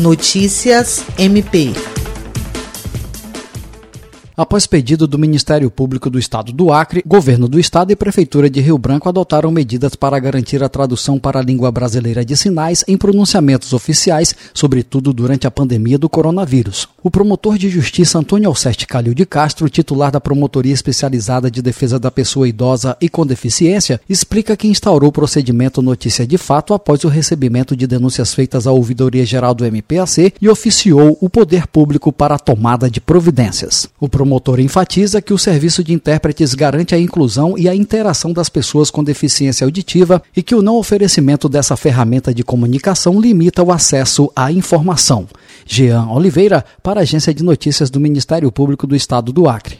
Notícias MP. Após pedido do Ministério Público do Estado do Acre, Governo do Estado e Prefeitura de Rio Branco adotaram medidas para garantir a tradução para a língua brasileira de sinais em pronunciamentos oficiais, sobretudo durante a pandemia do coronavírus. O promotor de justiça Antônio Alceste Calil de Castro, titular da Promotoria Especializada de Defesa da Pessoa Idosa e com Deficiência, explica que instaurou o procedimento Notícia de Fato após o recebimento de denúncias feitas à Ouvidoria Geral do MPAC e oficiou o poder público para a tomada de providências. O promotor enfatiza que o serviço de intérpretes garante a inclusão e a interação das pessoas com deficiência auditiva e que o não oferecimento dessa ferramenta de comunicação limita o acesso à informação. Jean Oliveira, para a Agência de Notícias do Ministério Público do Estado do Acre.